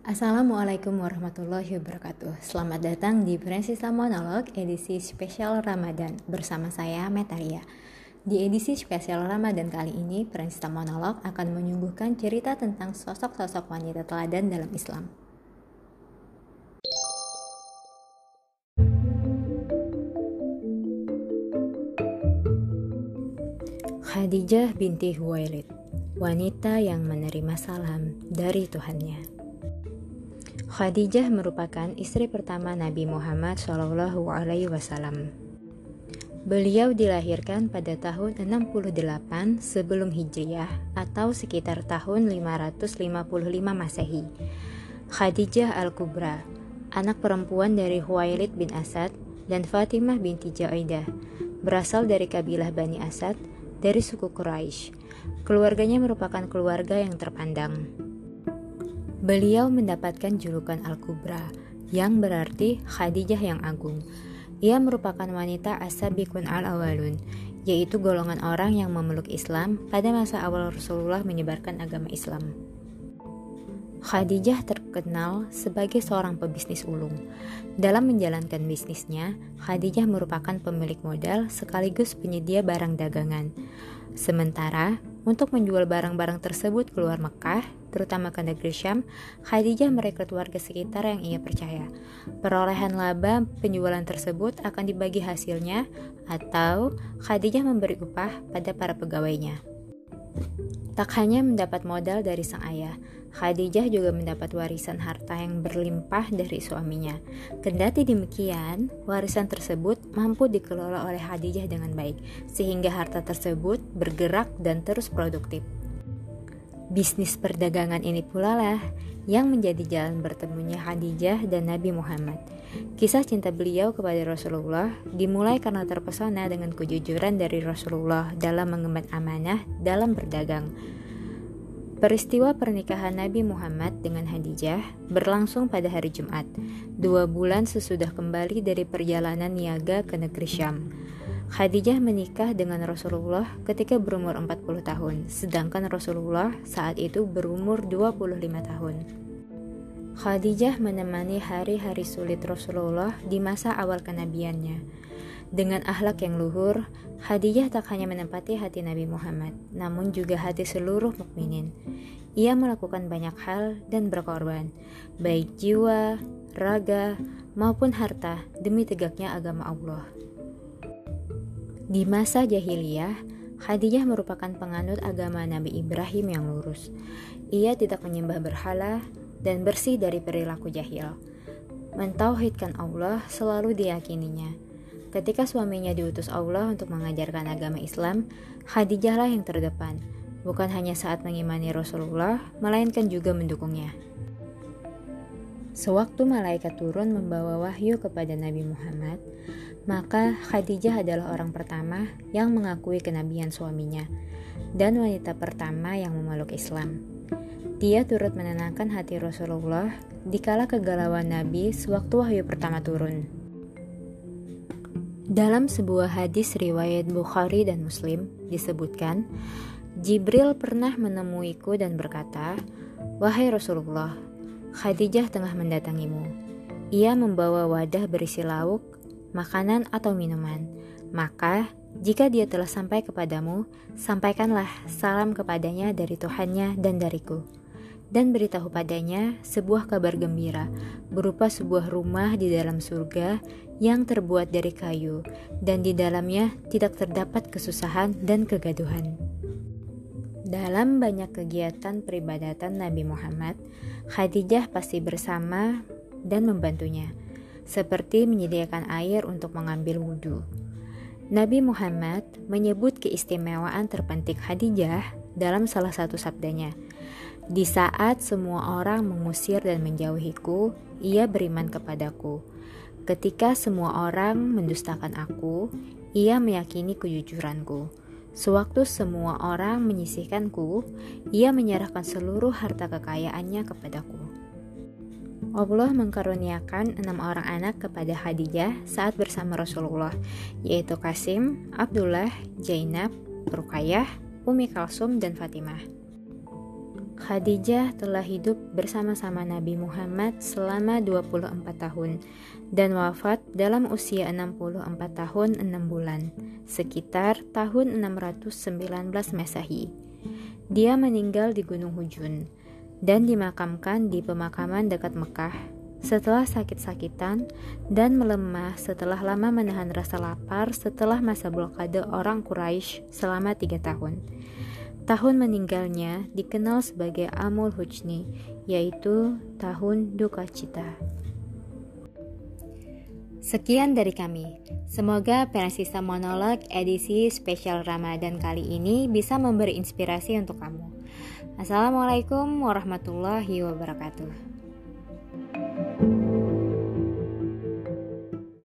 Assalamualaikum warahmatullahi wabarakatuh. Selamat datang di Prinsesa Monolog edisi spesial Ramadan Bersama saya Metaria. Di edisi spesial Ramadan kali ini Prinsesa Monolog akan menyuguhkan cerita tentang sosok-sosok wanita teladan dalam Islam. Khadijah binti Huwailid Wanita yang menerima salam dari Tuhannya Khadijah merupakan istri pertama Nabi Muhammad Shallallahu Alaihi Wasallam. Beliau dilahirkan pada tahun 68 sebelum Hijriah atau sekitar tahun 555 Masehi. Khadijah Al-Kubra, anak perempuan dari Huwailid bin Asad dan Fatimah binti Jaidah, berasal dari kabilah Bani Asad dari suku Quraisy. Keluarganya merupakan keluarga yang terpandang. Beliau mendapatkan julukan Al-Kubra, yang berarti Khadijah yang agung. Ia merupakan wanita asabikun al-awalun, yaitu golongan orang yang memeluk Islam pada masa awal Rasulullah menyebarkan agama Islam. Khadijah terkenal sebagai seorang pebisnis ulung. Dalam menjalankan bisnisnya, Khadijah merupakan pemilik modal sekaligus penyedia barang dagangan. Sementara, untuk menjual barang-barang tersebut keluar Mekah, terutama ke negeri Syam, Khadijah merekrut warga sekitar yang ia percaya. Perolehan laba penjualan tersebut akan dibagi hasilnya atau Khadijah memberi upah pada para pegawainya. Tak hanya mendapat modal dari sang ayah, Khadijah juga mendapat warisan harta yang berlimpah dari suaminya. Kendati demikian, warisan tersebut mampu dikelola oleh Khadijah dengan baik, sehingga harta tersebut bergerak dan terus produktif. Bisnis perdagangan ini pula lah yang menjadi jalan bertemunya Khadijah dan Nabi Muhammad. Kisah cinta beliau kepada Rasulullah dimulai karena terpesona dengan kejujuran dari Rasulullah dalam mengemban amanah dalam berdagang. Peristiwa pernikahan Nabi Muhammad dengan Khadijah berlangsung pada hari Jumat, dua bulan sesudah kembali dari perjalanan niaga ke negeri Syam. Khadijah menikah dengan Rasulullah ketika berumur 40 tahun, sedangkan Rasulullah saat itu berumur 25 tahun. Khadijah menemani hari-hari sulit Rasulullah di masa awal kenabiannya. Dengan akhlak yang luhur, Khadijah tak hanya menempati hati Nabi Muhammad, namun juga hati seluruh mukminin. Ia melakukan banyak hal dan berkorban, baik jiwa, raga, maupun harta demi tegaknya agama Allah. Di masa jahiliyah, Khadijah merupakan penganut agama Nabi Ibrahim yang lurus. Ia tidak menyembah berhala dan bersih dari perilaku jahil. Mentauhidkan Allah selalu diyakininya. Ketika suaminya diutus Allah untuk mengajarkan agama Islam, Khadijahlah yang terdepan, bukan hanya saat mengimani Rasulullah, melainkan juga mendukungnya. Sewaktu malaikat turun membawa wahyu kepada Nabi Muhammad, maka Khadijah adalah orang pertama yang mengakui kenabian suaminya dan wanita pertama yang memeluk Islam. Dia turut menenangkan hati Rasulullah dikala kegalauan Nabi sewaktu wahyu pertama turun. Dalam sebuah hadis riwayat Bukhari dan Muslim disebutkan, Jibril pernah menemuiku dan berkata, "Wahai Rasulullah, Khadijah tengah mendatangimu. Ia membawa wadah berisi lauk makanan atau minuman. Maka, jika dia telah sampai kepadamu, sampaikanlah salam kepadanya dari Tuhannya dan dariku. Dan beritahu padanya sebuah kabar gembira, berupa sebuah rumah di dalam surga yang terbuat dari kayu, dan di dalamnya tidak terdapat kesusahan dan kegaduhan. Dalam banyak kegiatan peribadatan Nabi Muhammad, Khadijah pasti bersama dan membantunya seperti menyediakan air untuk mengambil wudhu. Nabi Muhammad menyebut keistimewaan terpenting Khadijah dalam salah satu sabdanya. Di saat semua orang mengusir dan menjauhiku, ia beriman kepadaku. Ketika semua orang mendustakan aku, ia meyakini kejujuranku. Sewaktu semua orang menyisihkanku, ia menyerahkan seluruh harta kekayaannya kepadaku. Allah mengkaruniakan enam orang anak kepada Khadijah saat bersama Rasulullah, yaitu Kasim, Abdullah, Zainab, Rukayah, Umi Kalsum, dan Fatimah. Khadijah telah hidup bersama-sama Nabi Muhammad selama 24 tahun dan wafat dalam usia 64 tahun 6 bulan, sekitar tahun 619 Masehi. Dia meninggal di Gunung Hujun dan dimakamkan di pemakaman dekat Mekah setelah sakit-sakitan dan melemah setelah lama menahan rasa lapar setelah masa blokade orang Quraisy selama tiga tahun. Tahun meninggalnya dikenal sebagai Amul Hujni, yaitu tahun duka cita. Sekian dari kami. Semoga Pensista Monolog edisi spesial Ramadan kali ini bisa memberi inspirasi untuk kamu. Assalamualaikum warahmatullahi wabarakatuh.